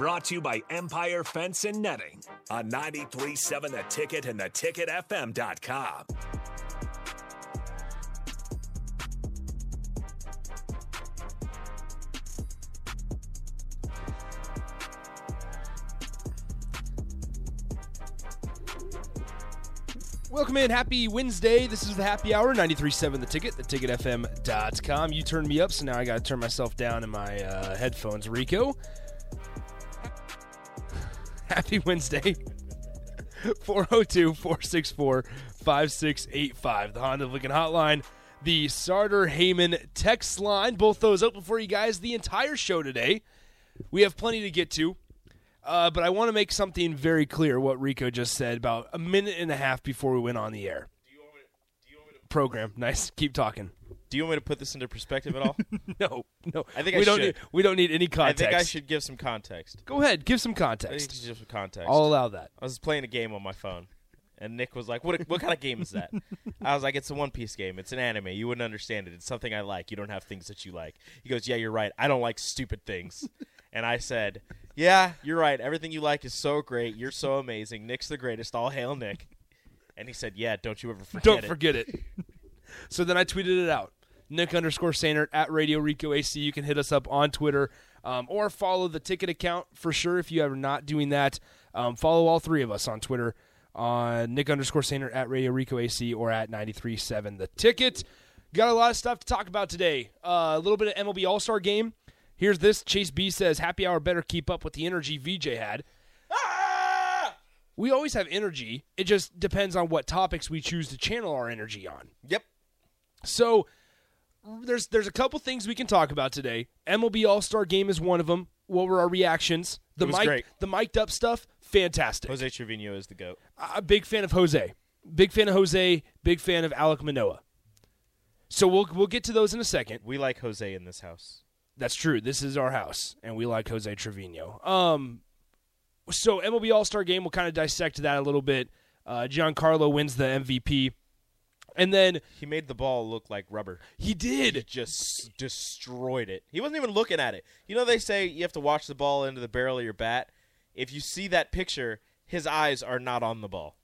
Brought to you by Empire Fence and Netting on 93.7 The Ticket and theticketfm.com. Welcome in. Happy Wednesday. This is the happy hour, 93.7 The Ticket, theticketfm.com. You turned me up, so now I got to turn myself down in my uh, headphones. Rico. Happy Wednesday. 402 464 5685. The Honda Lincoln Hotline. The Sartor Hamann text line. Both those open for you guys the entire show today. We have plenty to get to. Uh, but I want to make something very clear what Rico just said about a minute and a half before we went on the air. Program. Nice. Keep talking. Do you want me to put this into perspective at all? No, no. I think we I don't should. need we don't need any context. I think I should give some context. Go ahead, give some I think context. give some context. I'll allow that. I was playing a game on my phone, and Nick was like, "What? What kind of game is that?" I was like, "It's a One Piece game. It's an anime. You wouldn't understand it. It's something I like. You don't have things that you like." He goes, "Yeah, you're right. I don't like stupid things." and I said, "Yeah, you're right. Everything you like is so great. You're so amazing. Nick's the greatest. All hail Nick." And he said, "Yeah, don't you ever forget it. Don't it." forget it. so then I tweeted it out. Nick underscore Sainert at Radio Rico AC. You can hit us up on Twitter um, or follow the ticket account for sure if you are not doing that. Um, follow all three of us on Twitter on Nick underscore Sainert at Radio Rico AC or at 93.7 The Ticket. Got a lot of stuff to talk about today. Uh, a little bit of MLB All Star game. Here's this Chase B says, Happy hour better keep up with the energy VJ had. We always have energy. It just depends on what topics we choose to channel our energy on. Yep. So there's there's a couple things we can talk about today. MLB All Star Game is one of them. What were our reactions? The mic, great. the mic'd up stuff, fantastic. Jose Trevino is the goat. A big fan of Jose. Big fan of Jose. Big fan of Alek Manoah. So we'll we'll get to those in a second. We like Jose in this house. That's true. This is our house, and we like Jose Trevino. Um, so MLB All Star Game, we'll kind of dissect that a little bit. Uh, Giancarlo wins the MVP, and then He made the ball look like rubber. he did. He just destroyed it. He wasn't even looking at it. You know they say you have to watch the ball into the barrel of your bat. If you see that picture, his eyes are not on the ball.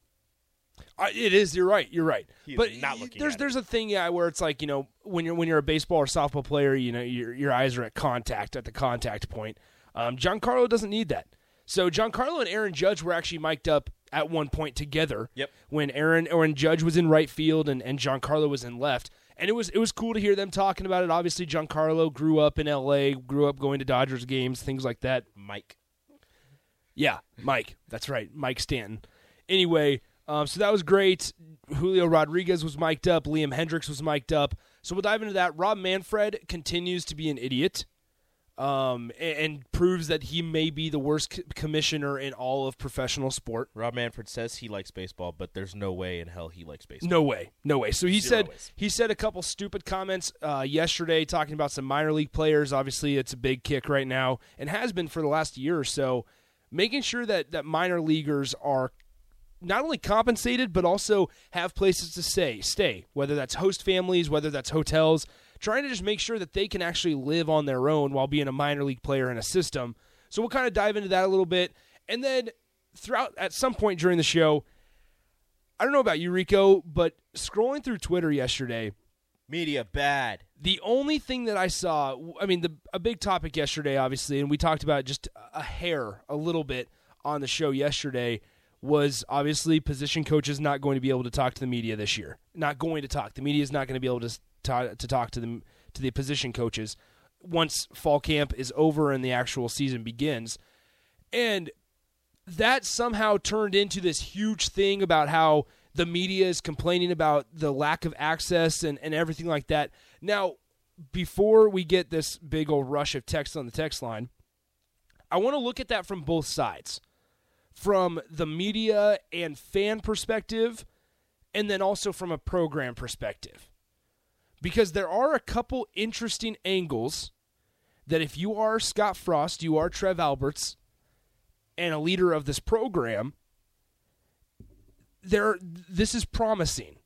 Uh, it is. You're right. You're right. He but not looking there's at it. there's a thing yeah where it's like you know when you're when you're a baseball or softball player you know your your eyes are at contact at the contact point. Um, Giancarlo doesn't need that. So Giancarlo and Aaron Judge were actually mic'd up at one point together. Yep. When Aaron or when Judge was in right field and and Giancarlo was in left. And it was it was cool to hear them talking about it. Obviously, Giancarlo grew up in L.A., grew up going to Dodgers games, things like that. Mike. Yeah, Mike. That's right, Mike Stanton. Anyway, um, so that was great. Julio Rodriguez was mic'd up. Liam Hendriks was mic'd up. So we'll dive into that. Rob Manfred continues to be an idiot, um, and, and proves that he may be the worst c- commissioner in all of professional sport. Rob Manfred says he likes baseball, but there's no way in hell he likes baseball. No way, no way. So he Zero said ways. he said a couple stupid comments uh, yesterday, talking about some minor league players. Obviously, it's a big kick right now, and has been for the last year or so. Making sure that that minor leaguers are not only compensated but also have places to stay, stay. Whether that's host families, whether that's hotels, trying to just make sure that they can actually live on their own while being a minor league player in a system. So we'll kind of dive into that a little bit, and then throughout at some point during the show. I don't know about you, Rico, but scrolling through Twitter yesterday, Media bad. the only thing that I saw, I mean, the a big topic yesterday, obviously, and we talked about just a hair, a little bit on the show yesterday, was obviously position coaches not going to be able to talk to the media this year. Not going to talk. The media is not going to be able to to, to talk to them to the position coaches once fall camp is over and the actual season begins. And that somehow turned into this huge thing about how the media is complaining about the lack of access and, and everything like that. Now, before we get this big old rush of text on the text line, I want to look at that from both sides. From the media and fan perspective, and then also from a program perspective. Because there are a couple interesting angles that if you are Scott Frost, you are Trev Alberts, and a leader of this program, there this is promising.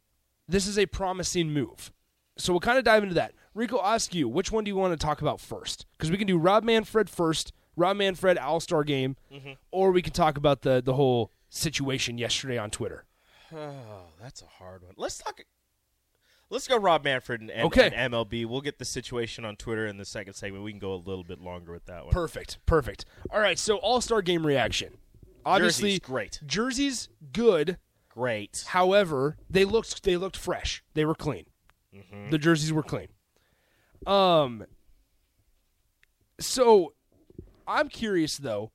This is a promising move. So we'll kind of dive into that. Rico, I'll ask you, which one do you want to talk about first? Because we can do Rob Manfred first, Rob Manfred All Star game, mm-hmm. or we can talk about the the whole situation yesterday on Twitter. Oh, that's a hard one. Let's talk. Let's go Rob Manfred and, and, Okay. and MLB. We'll get the situation on Twitter in the second segment. We can go a little bit longer with that one. Perfect, perfect. All right, so All Star game reaction. Obviously, Jerseys, great. Jerseys good. Great. However, they looked they looked fresh. They were clean. Mm-hmm. The jerseys were clean. Um. So, I'm curious though,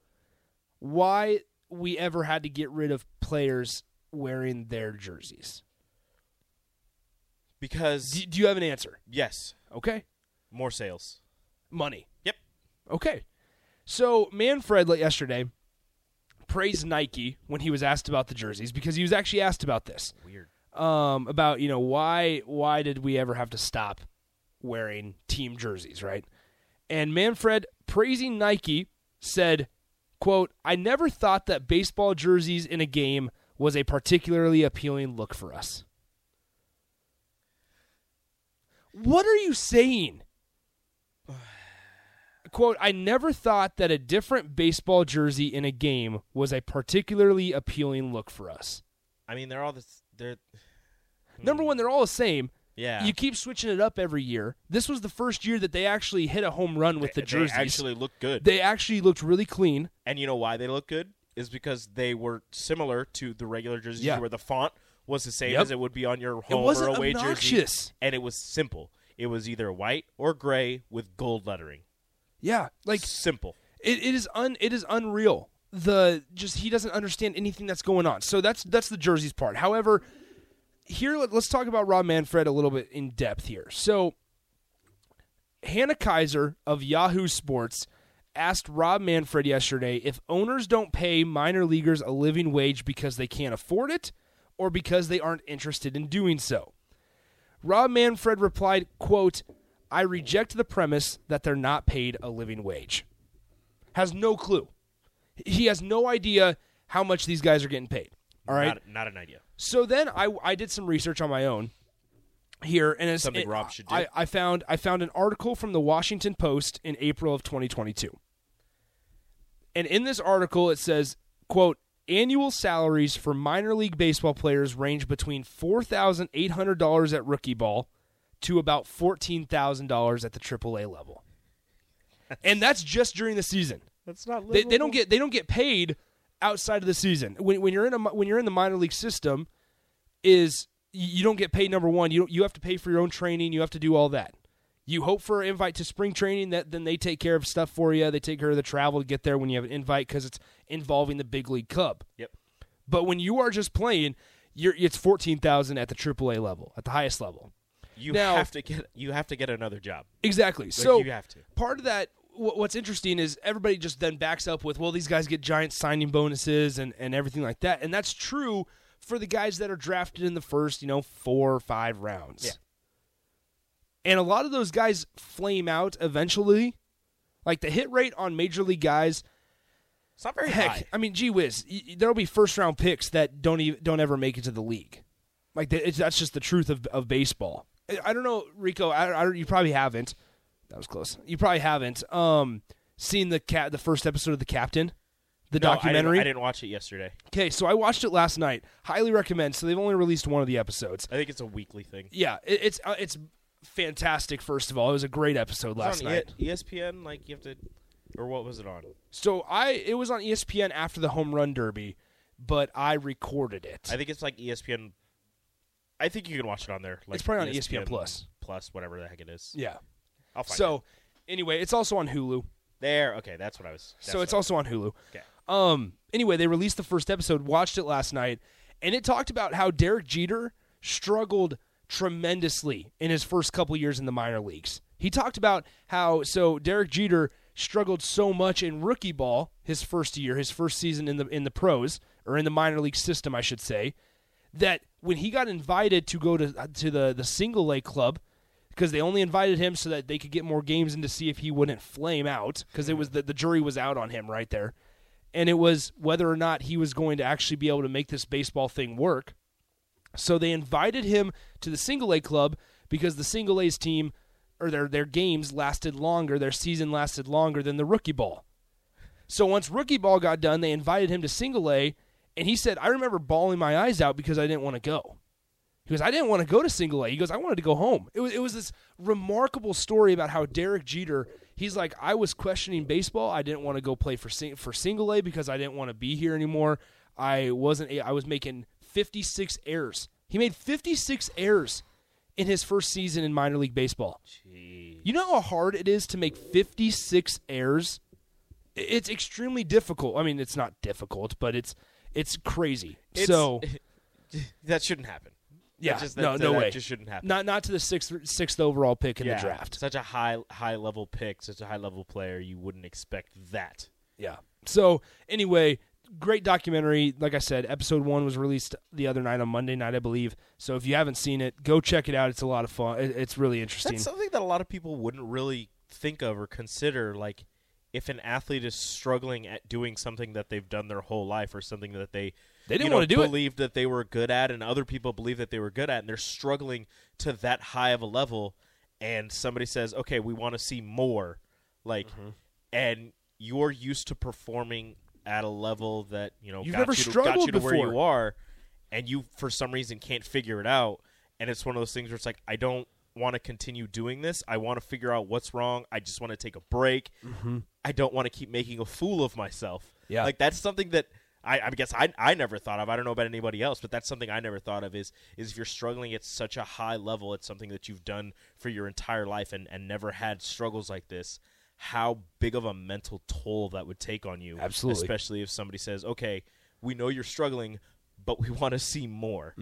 why we ever had to get rid of players wearing their jerseys. Because Do, do you have an answer? yes, Okay, more sales. money. Yep. Okay. So Manfred like, yesterday praised Nike when he was asked about the jerseys because he was actually asked about this. Weird. Um, about you know why why did we ever have to stop wearing team jerseys, right? And Manfred praising Nike said, "quote I never thought that baseball jerseys in a game was a particularly appealing look for us." What are you saying? Quote, I never thought that a different baseball jersey in a game was a particularly appealing look for us. I mean, they're all this. They're hmm. Number one, they're all the same. yeah. You keep switching it up every year. This was the first year that they actually hit a home run with the They jerseys. actually looked good. they actually looked really clean. and you know why they look good is because they were similar to the regular jerseys, Yeah. where the font was the same Yep. as it would be on your home or away obnoxious. jersey, and it was simple. It was either white or gray with gold lettering. Yeah, like simple. it, it is un it is unreal. The just he doesn't understand anything that's going on. So that's that's the jerseys part. However, here let, us talk about Rob Manfred a little bit in depth here. So Hannah Keyser of Yahoo Sports asked Rob Manfred yesterday if owners don't pay minor leaguers a living wage because they can't afford it or because they aren't interested in doing so. Rob Manfred replied, quote, I reject the premise that they're not paid a living wage. Has no clue. He has no idea how much these guys are getting paid. All right. Not, not an idea. So then I, I did some research on my own here, and it's Something it- Rob should do. I, I found I found an article from the Washington Post in April of 2022, and in this article it says, "quote Annual salaries for minor league baseball players range between four thousand eight hundred dollars at rookie ball to about fourteen thousand dollars at the AAA level, and that's just during the season." That's not. they, they don't get they don't get paid outside of the season. When, when you're in a when you're in the minor league system, is you don't get paid. Number one, you don't, you have to pay for your own training. You have to do all that. You hope for an invite to spring training. That then they take care of stuff for you. They take care of the travel to get there when you have an invite because it's involving the big league club. Yep. But when you are just playing, you're it's fourteen thousand at the AAA level, at the highest level. You Now- have to get. You have to get another job. Exactly. so you have to. part of that what's interesting is everybody just then backs up with well these guys get giant signing bonuses and, and everything like that and that's true for the guys that are drafted in the first you know four or five rounds Yeah. And a lot of those guys flame out eventually like the hit rate on major league guys It's not very heck high. i mean gee whiz there'll be first round picks that don't even don't ever make it to the league like that's just the truth of, of baseball I- don't know rico I, I, you probably haven't that was close. You probably haven't um seen the cat the first episode of the Captain, the No, I didn't- documentary. I didn't, watch it yesterday. Okay, so I watched it last night. Highly recommend. So they've only released one of the episodes. I think it's a weekly thing. Yeah, it, it's uh, it's fantastic. First of all, it was a great episode last night. E- ESPN, like you have to, or what was it on? So I it was on ESPN after the home run derby, but I recorded it. I think it's like ESPN. I think you can watch it on there. Like It's probably on ESPN Plus. Plus, whatever the heck it is. yeah. I'll find So it. So anyway, it's also on Hulu. there. Okay, that's what I was. so it's also on Hulu. Okay. Um. Anyway, they released the first episode. Watched it last night, and it talked about how Derek Jeter struggled tremendously in his first couple years in the minor leagues. He talked about how so Derek Jeter struggled so much in rookie ball his first year, his first season in the in the pros or in the minor league system, I should say, that when he got invited to go to to the the single A club because they only invited him so that they could get more games and to see if he wouldn't flame out because it was the, the jury was out on him right there and it was whether or not he was going to actually be able to make this baseball thing work so they invited him to the single A club because the single A's team or their their games lasted longer, their season lasted longer than the rookie ball. So once rookie ball got done, they invited him to single A, and he said, "I remember bawling my eyes out because I didn't want to go." He goes, "I didn't want to go to single A." He goes, "I wanted to go home." It was it was this remarkable story about how Derek Jeter. He's like, I was questioning baseball. I didn't want to go play for sing- for single A because I didn't want to be here anymore. I wasn't. I was making 56 errors. He made 56 errors in his first season in minor league baseball. You know how hard it is to make 56 errors? It's extremely difficult. I mean, it's not difficult, but it's it's crazy. It's- so that shouldn't happen. yeah, That just, that, no, that, no way. just shouldn't happen. Not not to the sixth sixth overall pick in yeah, the draft. Such a high high level pick, such a high level player, you wouldn't expect that. Yeah. So anyway, great documentary. Like I said, episode one was released the other night on Monday night, I believe. So if you haven't seen it, go check it out. It's a lot of fun. It- It's really interesting. That's something that a lot of people wouldn't really think of or consider. Like, if an athlete is struggling at doing something that they've done their whole life or something that they They didn't you know, wanna do it. that they were good at, and other people believe that they were good at, and they're struggling to that high of a level, and somebody says, "Okay, we want to see more," like, Mm-hmm. and you're used to performing at a level that you know You've got you to, got struggled you to where you before. are, and you for some reason can't figure it out, and it's one of those things where it's like, I don't want to continue doing this. I want to figure out what's wrong. I just want to take a break. Mm-hmm. I don't want to keep making a fool of myself. Yeah. like that's something that I, I guess I, I never thought of. I don't know about anybody else, but that's something I never thought of. Is is if you're struggling at such a high level, it's something that you've done for your entire life and, and never had struggles like this. How big of a mental toll that would take on you, Absolutely. Especially if somebody says, "Okay, we know you're struggling, but we want to see more."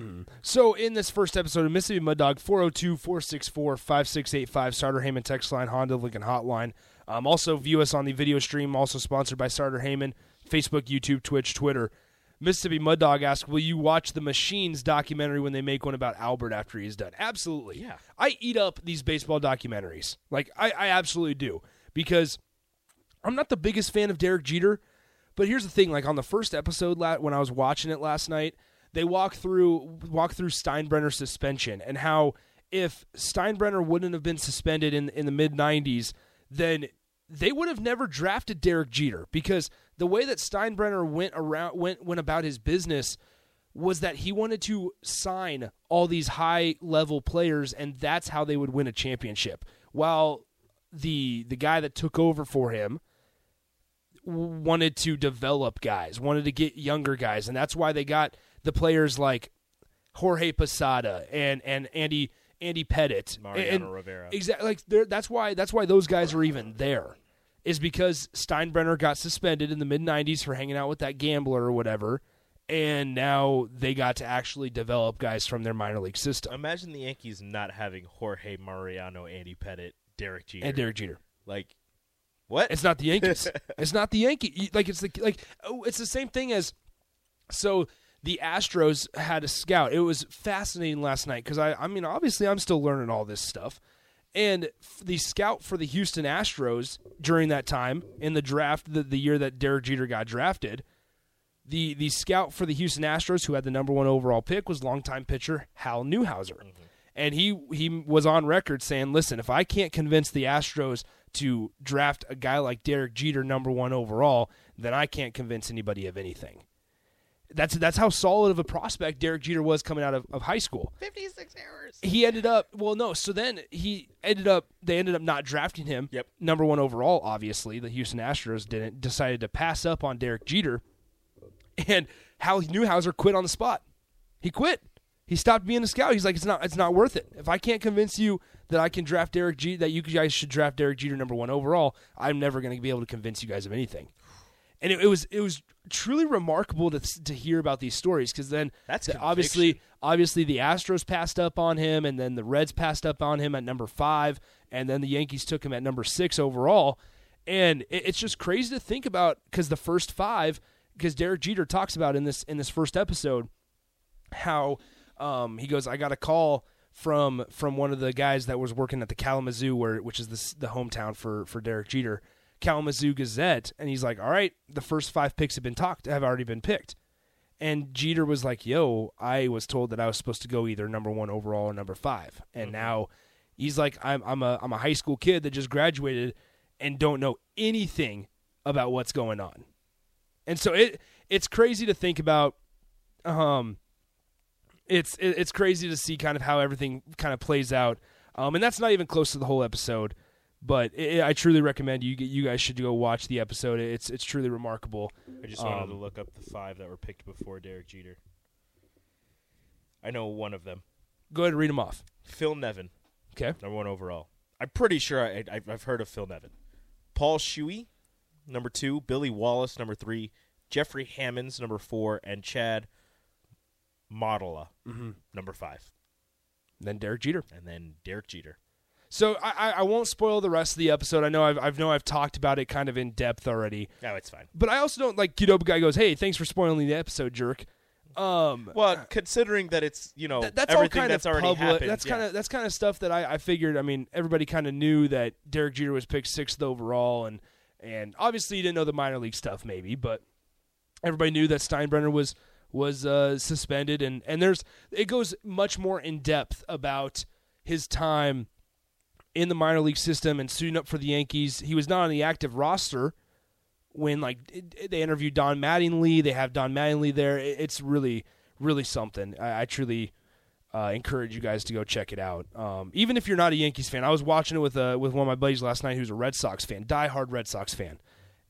So in this first episode of Mississippi Mud Dog, 402-464-5685, Sartor Hamann text line, Honda Lincoln Hotline. Um, also view us on the video stream, also sponsored by Sartor Hamann, Facebook, YouTube, Twitch, Twitter. Mississippi Mud Dog asks, will you watch the Machines documentary when they make one about Albert after he's done? Absolutely. Yeah. I eat up these baseball documentaries. Like, I, I absolutely do. Because I'm not the biggest fan of Derek Jeter, but here's the thing: like on the first episode, when I was watching it last night, they walk through walk through Steinbrenner's suspension and how if Steinbrenner wouldn't have been suspended in in the mid '90s, then they would have never drafted Derek Jeter because the way that Steinbrenner went around went went about his business was that he wanted to sign all these high level players and that's how they would win a championship. While the the guy that took over for him wanted to develop guys, wanted to get younger guys, and that's why they got the players like Jorge Posada and and Andy Andy Pettitte, Mariano and, Rivera. Exactly, like that's why that's why those guys are even there, is because Steinbrenner got suspended in the mid '90s for hanging out with that gambler or whatever, and now they got to actually develop guys from their minor league system. Imagine the Yankees not having Jorge Mariano, Andy Pettitte, Derek Jeter. and Derek Jeter. like, what? It's not the Yankees. it's not the Yankee. Like it's the like oh, it's the same thing as so the Astros had a scout. It was fascinating last night because I I mean obviously I'm still learning all this stuff. And the scout for the Houston Astros during that time in the draft, the, the year that Derek Jeter got drafted, the the scout for the Houston Astros, who had the number one overall pick, was longtime pitcher Hal Newhouser, mm-hmm. And he he was on record saying, "Listen, if I can't convince the Astros to draft a guy like Derek Jeter, number one overall, then I can't convince anybody of anything." That's that's how solid of a prospect Derek Jeter was coming out of, of high school Fifty-six errors. he ended up well no so then he ended up they ended up not drafting him Yep. number one overall obviously the houston astros didn't decided to pass up on derek jeter and hal newhouser quit on the spot he quit he stopped being a scout. He's like it's not it's not worth it. If i can't convince you that i can draft derek jeter that you guys should draft derek jeter number one overall i'm never going to be able to convince you guys of anything. And it, it was it was truly remarkable to to hear about these stories because then That's the- obviously obviously the Astros passed up on him, and then the Reds passed up on him at number five, and then the Yankees took him at number six overall. And it, it's just crazy to think about because the first five, because Derek Jeter talks about in this in this first episode, how um, he goes, I got a call from from one of the guys that was working at the Kalamazoo, where which is the the hometown for for Derek Jeter, Kalamazoo Gazette, and he's like, all right, the first five picks have been talked, have already been picked. And Jeter was like, "Yo, I was told that I was supposed to go either number one overall or number five, and now he's like, I'm I'm a I'm a high school kid that just graduated and don't know anything about what's going on, and so it it's crazy to think about. Um, it's it's crazy to see kind of how everything kind of plays out, um, and that's not even close to the whole episode. But it, I truly recommend you you guys should go watch the episode. It's it's truly remarkable. I just wanted to Um, look up the five that were picked before Derek Jeter. I know one of them. Go ahead and read them off. Phil Nevin, Okay. number one overall. I'm pretty sure I, I, I've heard of Phil Nevin. Paul Shuey, number two. Billy Wallace, number three. Jeffrey Hammonds, number four. And Chad Mottola, number five. Then Derek Jeter. And then Derek Jeter. So I, I- I won't spoil the rest of the episode. I know I've, I've know I've talked about it kind of in depth already, No, it's fine. but I also don't like up. Guy goes, "Hey, thanks for spoiling the episode, jerk." Um, Well, considering that it's you know Th- that's all kind that's of already public. happened. That's yeah. kind of that's kind of stuff that I, I figured. I mean, everybody kind of knew that Derek Jeter was picked sixth overall, and and obviously you didn't know the minor league stuff, maybe, but everybody knew that Steinbrenner was was uh, suspended, and and there's it goes much more in depth about his time in the minor league system and suiting up for the Yankees. He was not on the active roster when like they interviewed Don Mattingly. They have Don Mattingly there. It's really really something. I, I truly uh, encourage you guys to go check it out. Um, even if you're not a Yankees fan, I was watching it with uh, with one of my buddies last night who's a Red Sox fan, diehard Red Sox fan,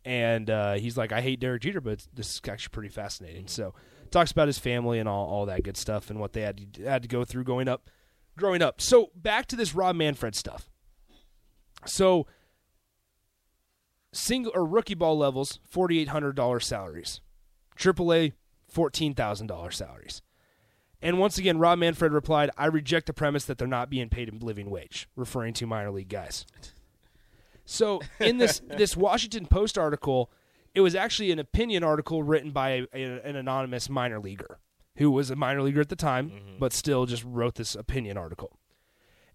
and uh, he's like, I hate Derek Jeter, but this is actually pretty fascinating. So talks about his family and all, all that good stuff and what they had to, had to go through growing up. Growing up. So back to this Rob Manfred stuff. So single or rookie ball levels, forty eight hundred dollars salaries. AAA, fourteen thousand dollars salaries. And once again, Rob Manfred replied, I reject the premise that they're not being paid a living wage, referring to minor league guys. So in this this Washington Post article, it was actually an opinion article written by a, an anonymous minor leaguer who was a minor leaguer at the time, mm-hmm. but still just wrote this opinion article.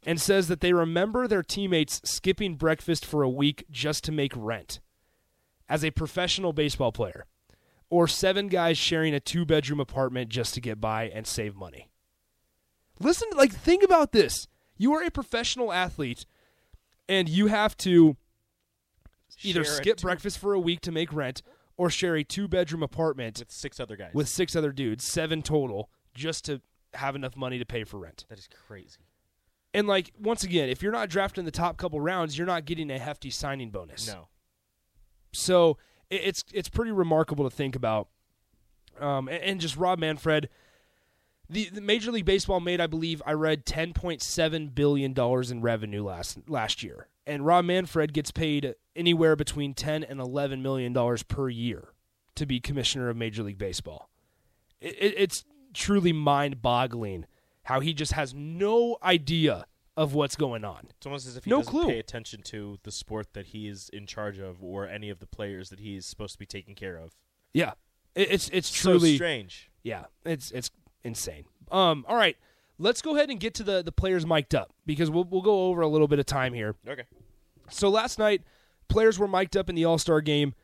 And says that they remember their teammates skipping breakfast for a week just to make rent as a professional baseball player, or seven guys sharing a two bedroom apartment just to get by and save money. Listen, like, think about this. You are a professional athlete, and you have to either Share skip two- breakfast for a week to make rent or share a two bedroom apartment with six other guys. with six other dudes, seven total, just to have enough money to pay for rent. that is crazy. And like once again, if you're not drafted in the top couple rounds, you're not getting a hefty signing bonus. No, So it, it's it's pretty remarkable to think about. Um, and, and just Rob Manfred, the, the Major League Baseball made, I believe, I read ten point seven billion dollars in revenue last last year, and Rob Manfred gets paid anywhere between ten and eleven million dollars per year to be commissioner of Major League Baseball. It, it, it's truly mind-boggling how he just has no idea of what's going on. it's almost as if he No doesn't clue. pay attention to the sport that he is in charge of, or any of the players that he is supposed to be taking care of. Yeah, it, it's it's so truly strange. Yeah, it's it's insane. Um, all right, let's go ahead and get to the the players mic'd up because we'll we'll go over a little bit of time here. Okay. So last night, players were mic'd up in the All Star game,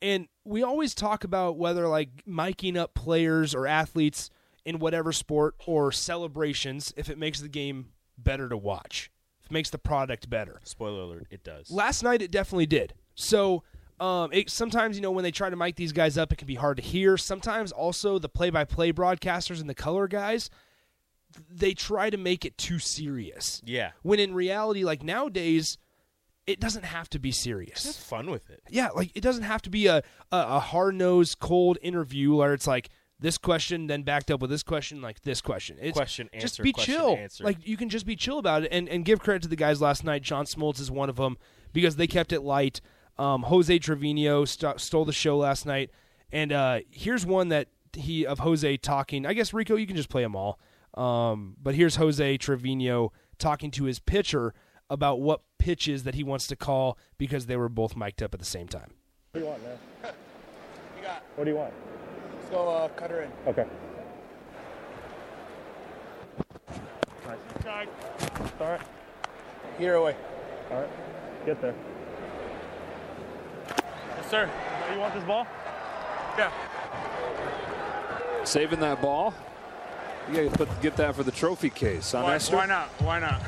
and we always talk about whether like miking up players or athletes in whatever sport or celebrations if it makes the game better to watch, if it makes the product better. Spoiler alert: it does. Last night it definitely did. So um, it, sometimes you know when they try to mic these guys up, it can be hard to hear. Sometimes also the play-by-play broadcasters and the color guys, they try to make it too serious. yeah, When in reality, like nowadays, it doesn't have to be have serious. fun with it. Yeah, like it doesn't have to be a a, a hard-nosed, cold interview where it's like this question then backed up with this question, like this question. It's Question, just be question, chill. answer. Like you can just be chill about it and, and give credit to the guys last night. John Smoltz is one of them because they kept it light. Um, Jose Trevino st- stole the show last night, and uh, here's one that he of Jose talking. I guess Rico, you can just play them all. Um, but here's Jose Trevino talking to his pitcher about what pitches that he wants to call because they were both mic'd up at the same time. What do you want, man? You got. What do you want? Let's go uh, cut her in. Okay. Nice. Start. Here away. All right. Get there. Yes, sir. You want this ball? Yeah. Saving that ball. You got to get that for the trophy case, huh, Why, Nestor? why not? Why not?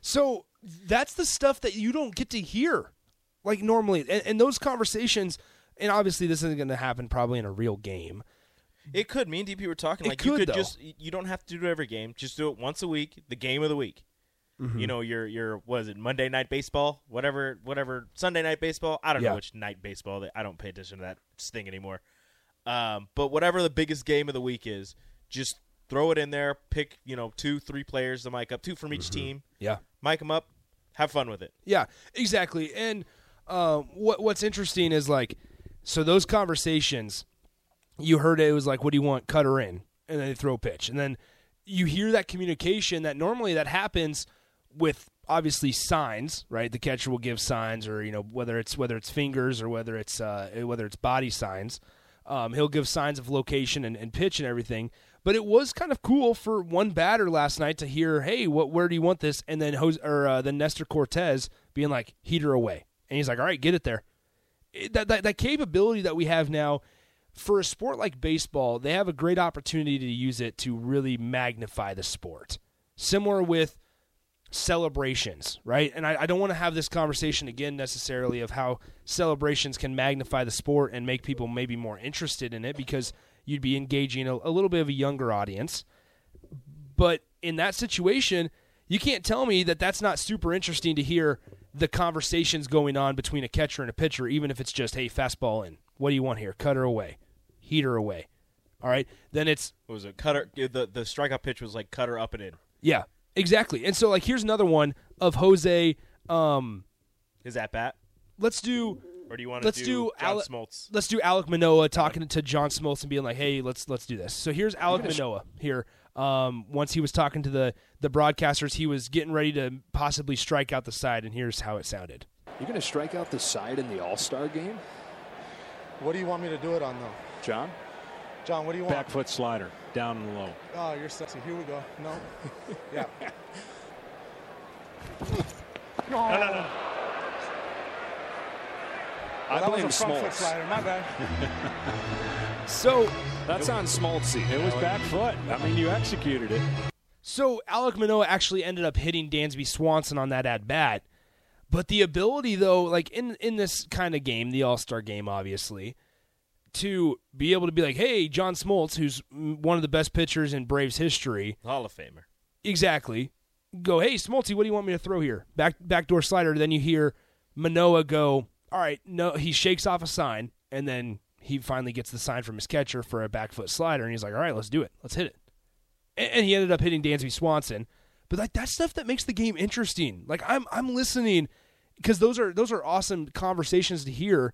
So that's the stuff that you don't get to hear, like normally, and, and those conversations. And obviously, this isn't going to happen probably in a real game. It could. Me and DP were talking It like you could, could though. just you don't have to do it every game. Just do it once a week. The game of the week. Mm-hmm. You know your your was it Monday night baseball, whatever whatever Sunday night baseball. I don't Yeah. know which night baseball. that I don't pay attention to that thing anymore. Um, but whatever the biggest game of the week is, just throw it in there. Pick you know two three players to mic up, two from each team. Yeah. Mic them up. Have fun with it. Yeah, exactly. And um, what what's interesting is like, so those conversations, you heard it, was like, "What do you want? Cut her in," and then they throw a pitch, and then you hear that communication that normally that happens with obviously signs, right? The catcher will give signs, or you know whether it's whether it's fingers or whether it's uh, whether it's body signs. Um, he'll give signs of location and, and pitch and everything. But it was kind of cool for one batter last night to hear, "Hey, what? Where do you want this?" And then Jose, or uh, then Nestor Cortes being like, "Heater away," and he's like, "All right, get it there." It- that, that that capability that we have now for a sport like baseball, they have a great opportunity to use it to really magnify the sport. Similar with celebrations, right? And I, I don't want to have this conversation again necessarily of how celebrations can magnify the sport and make people maybe more interested in it because you'd be engaging a, a little bit of a younger audience. But in that situation, you can't tell me that that's not super interesting to hear the conversations going on between a catcher and a pitcher, even if it's just, hey, fastball in. What do you want here? Cutter away, heater away. All right. Then it's What was it? Cutter. The the strikeout pitch was like cutter up and in. yeah, exactly. And so like here's another one of Jose. Um, Is that bat? let's do Or do you want to let's do, do, John Ale- Smoltz? let's do Alek Manoah talking to John Smoltz and being like, hey, let's let's do this. So here's Alek Manoah here. Um, once he was talking to the the broadcasters, he was getting ready to possibly strike out the side, and here's how it sounded. You're going to strike out the side in the All Star game, What do you want me to do it on, though? John? John, what do you want? Back foot slider, down and low. Oh, you're sexy. Here we go. No. yeah. No, no, no. I that was blame a front foot Smoltz. slider. My bad. So That's on Smoltzy. It was back foot. I mean, you executed it. So Alek Manoah actually ended up hitting Dansby Swanson on that at bat. But the ability though, like in in this kind of game, the All-Star game obviously, to be able to be like, "Hey, John Smoltz, who's one of the best pitchers in Braves history." Hall of Famer. Exactly. Go, "Hey, Smoltz, what do you want me to throw here?" Back backdoor slider, then you hear Manoah go, "All right, no." He shakes off a sign and then he finally gets the sign from his catcher for a back foot slider and he's like, "All right, let's do it. Let's hit it." and, and he ended up hitting Dansby Swanson. But like that's stuff that makes the game interesting. Like I'm I'm listening because those are those are awesome conversations to hear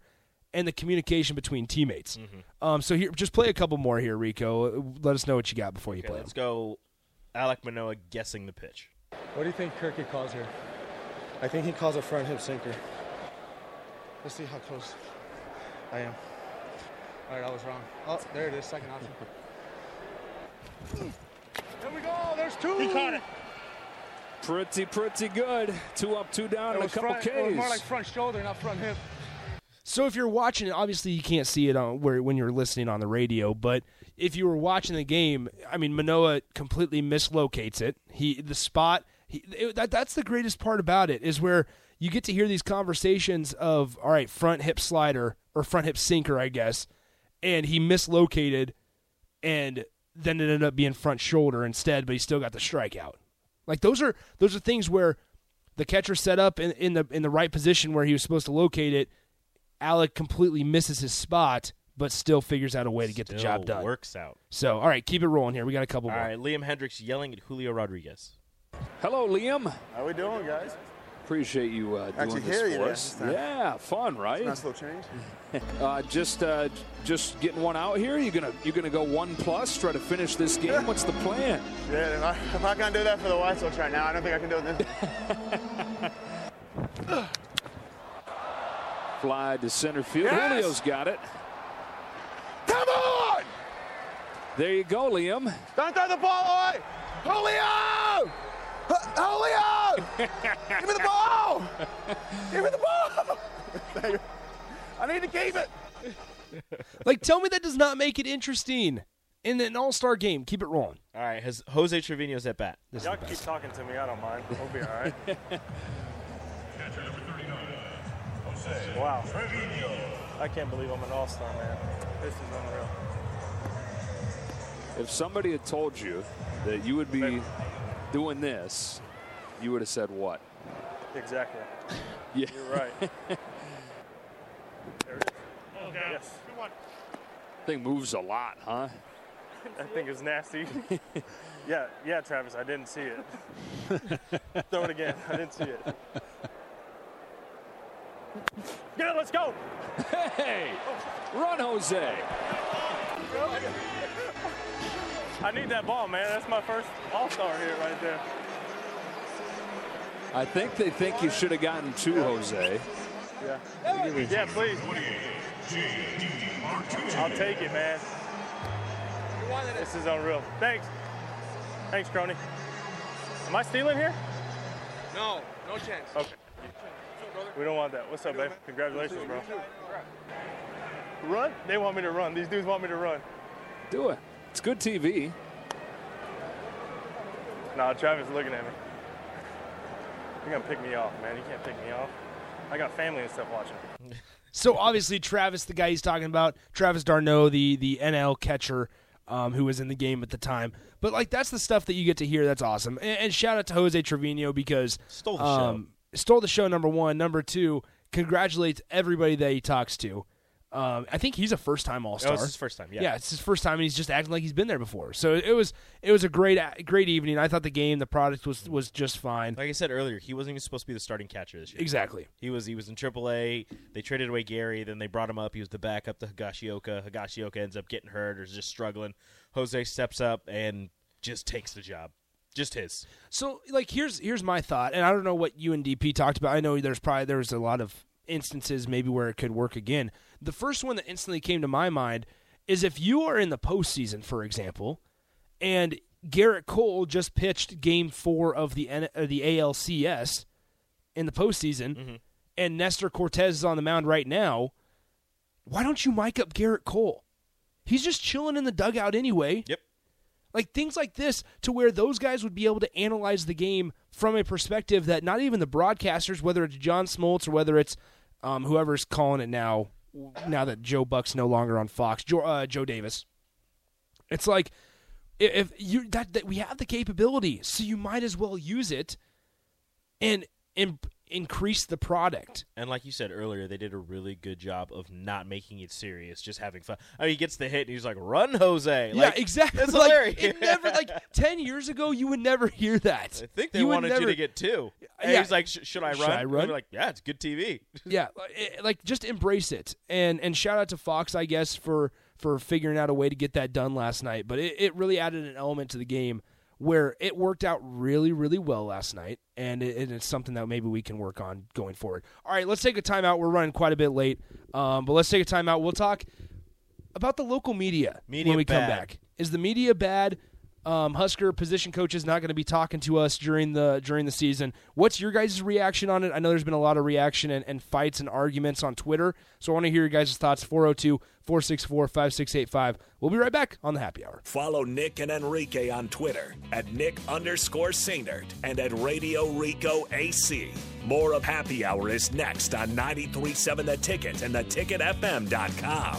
and the communication between teammates. Um, so here, just play a couple more here, Rico. Let us know what you got before you Okay, play. let's go. Alek Manoah guessing the pitch. What do you think Kirky calls here? I think he calls a front hip sinker. Let's see how close I am. All right, I was wrong. Oh, there it is. Second option. There we go. There's two. He caught it. Pretty, pretty good. Two up, two down, It and a couple front, it was more like front shoulder, not front hip. So if you're watching it, obviously you can't see it on where when you're listening on the radio, but if you were watching the game, I mean Manoah completely mislocates it. He the spot he, it, that that's the greatest part about it is where you get to hear these conversations of all right, front hip slider or front hip sinker, I guess, and he mislocated and then it ended up being front shoulder instead, but he still got the strikeout. Like those are those are things where the catcher set up in, in the in the right position where he was supposed to locate it. Alek completely misses his spot, but still figures out a way to get the job done. Works out. So, all right, keep it rolling here. We got a couple All more. right, Liam Hendriks yelling at Julio Rodriguez. Hello, Liam. How are we doing, guys? Appreciate you uh, doing Actually this for us. Yeah, fun, right? Nice little change. Uh, just, uh, just getting one out here. You gonna, you gonna go one plus, try to finish this game. What's the plan? Yeah, if I, if I can't do that for the White Sox right now, I don't think I can do it this. Fly to center field. Yes! Julio's got it. Come on! There you go, Liam. Don't throw the ball away! Julio! H- Julio! Give me the ball! Give me the ball! I need to keep it. Like, tell me that does not make it interesting in an All Star game. Keep it rolling. All right, has Jose Trevino's at bat. Y'all can keep talking to me. I don't mind. We'll be all right. wow. I can't believe I'm an all-star, man. This is unreal. If somebody had told you that you would be doing this, you would have said what? Exactly. Yeah. You're right. there it is. Yes. Thing moves a lot, huh? That thing is nasty. yeah, yeah, Travis, I didn't see it. Throw it again. I didn't see it. Get it, let's go. Hey, run, Jose. I need that ball, man. That's my first all-star here right there. I think they think you should have gotten two, Jose. Yeah. Yeah, please. I'll take it, man. This is unreal. Thanks. Thanks, Crony. Am I stealing here? No, no chance. Okay. We don't want that. What's up, babe? Congratulations, bro. Run? They want me to run. These dudes want me to run. Do it. It's good TV. Nah, Travis is looking at me. You're gonna pick me off, man. You can't pick me off. I got family and stuff watching. So obviously, Travis, the guy he's talking about, Travis d'Arnaud, the the NL catcher, um, who was in the game at the time. But like, that's the stuff that you get to hear. That's awesome. And, and shout out to Jose Trevino because Stole the um, stole the show. Number one, number two, congratulates everybody that he talks to. Um, I think he's a first time All Star. was his first time. Yeah. Yeah, it's his first time, and he's just acting like he's been there before. So it was it was a great great evening. I thought the game, the product was was just fine. Like I said earlier, he wasn't even supposed to be the starting catcher this year. Exactly. He was he was in AAA. They traded away Gary, then they brought him up. He was the backup to Higashioka. Higashioka ends up getting hurt or is just struggling. Jose steps up and just takes the job. Just his. So like here's here's my thought, and I don't know what you and DP talked about. I know there's probably there's a lot of instances maybe where it could work again. The first one that instantly came to my mind is if you are in the postseason, for example, and Gerrit Cole just pitched Game Four of the N- uh, the ALCS in the postseason, and Nestor Cortes is on the mound right now. Why don't you mic up Gerrit Cole? He's just chilling in the dugout anyway. Yep. Like things like this to where those guys would be able to analyze the game from a perspective that not even the broadcasters, whether it's John Smoltz or whether it's um, whoever's calling it now, now that Joe Buck's no longer on Fox, Joe, uh, Joe Davis. It's like if you that, that we have the capability, so you might as well use it and imp- increase the product. And like you said earlier, they did a really good job of not making it serious, just having fun. I mean, he gets the hit and he's like, "Run, Jose!" yeah, Like, exactly. It's like, hilarious. It never like ten years ago, you would never hear that. I think they You wanted never- you to get two. And Yeah. he's like, "Should I run?" Should I run? like, "Yeah, it's good TV." yeah, like- eh, like just embrace it, and and shout out to Fox, I guess, for for figuring out a way to get that done last night. But it, it really added an element to the game where it worked out really, really well last night, and, it, and it's something that maybe we can work on going forward. All right, let's take a timeout. We're running quite a bit late, um, but let's take a timeout. We'll talk about the local media, Media when we come back. Is the media bad? Um, Husker position coach is not going to be talking to us during the during the season. What's your guys' reaction on it? I know there's been a lot of reaction and, and fights and arguments on Twitter, so I want to hear your guys' thoughts. 402 464 5685. We'll be right back on the happy hour. Follow Nick and Enrique on Twitter at Nick underscore Sainert and at Radio Rico AC. More of Happy Hour is next on 937 The Ticket and theticketfm.com.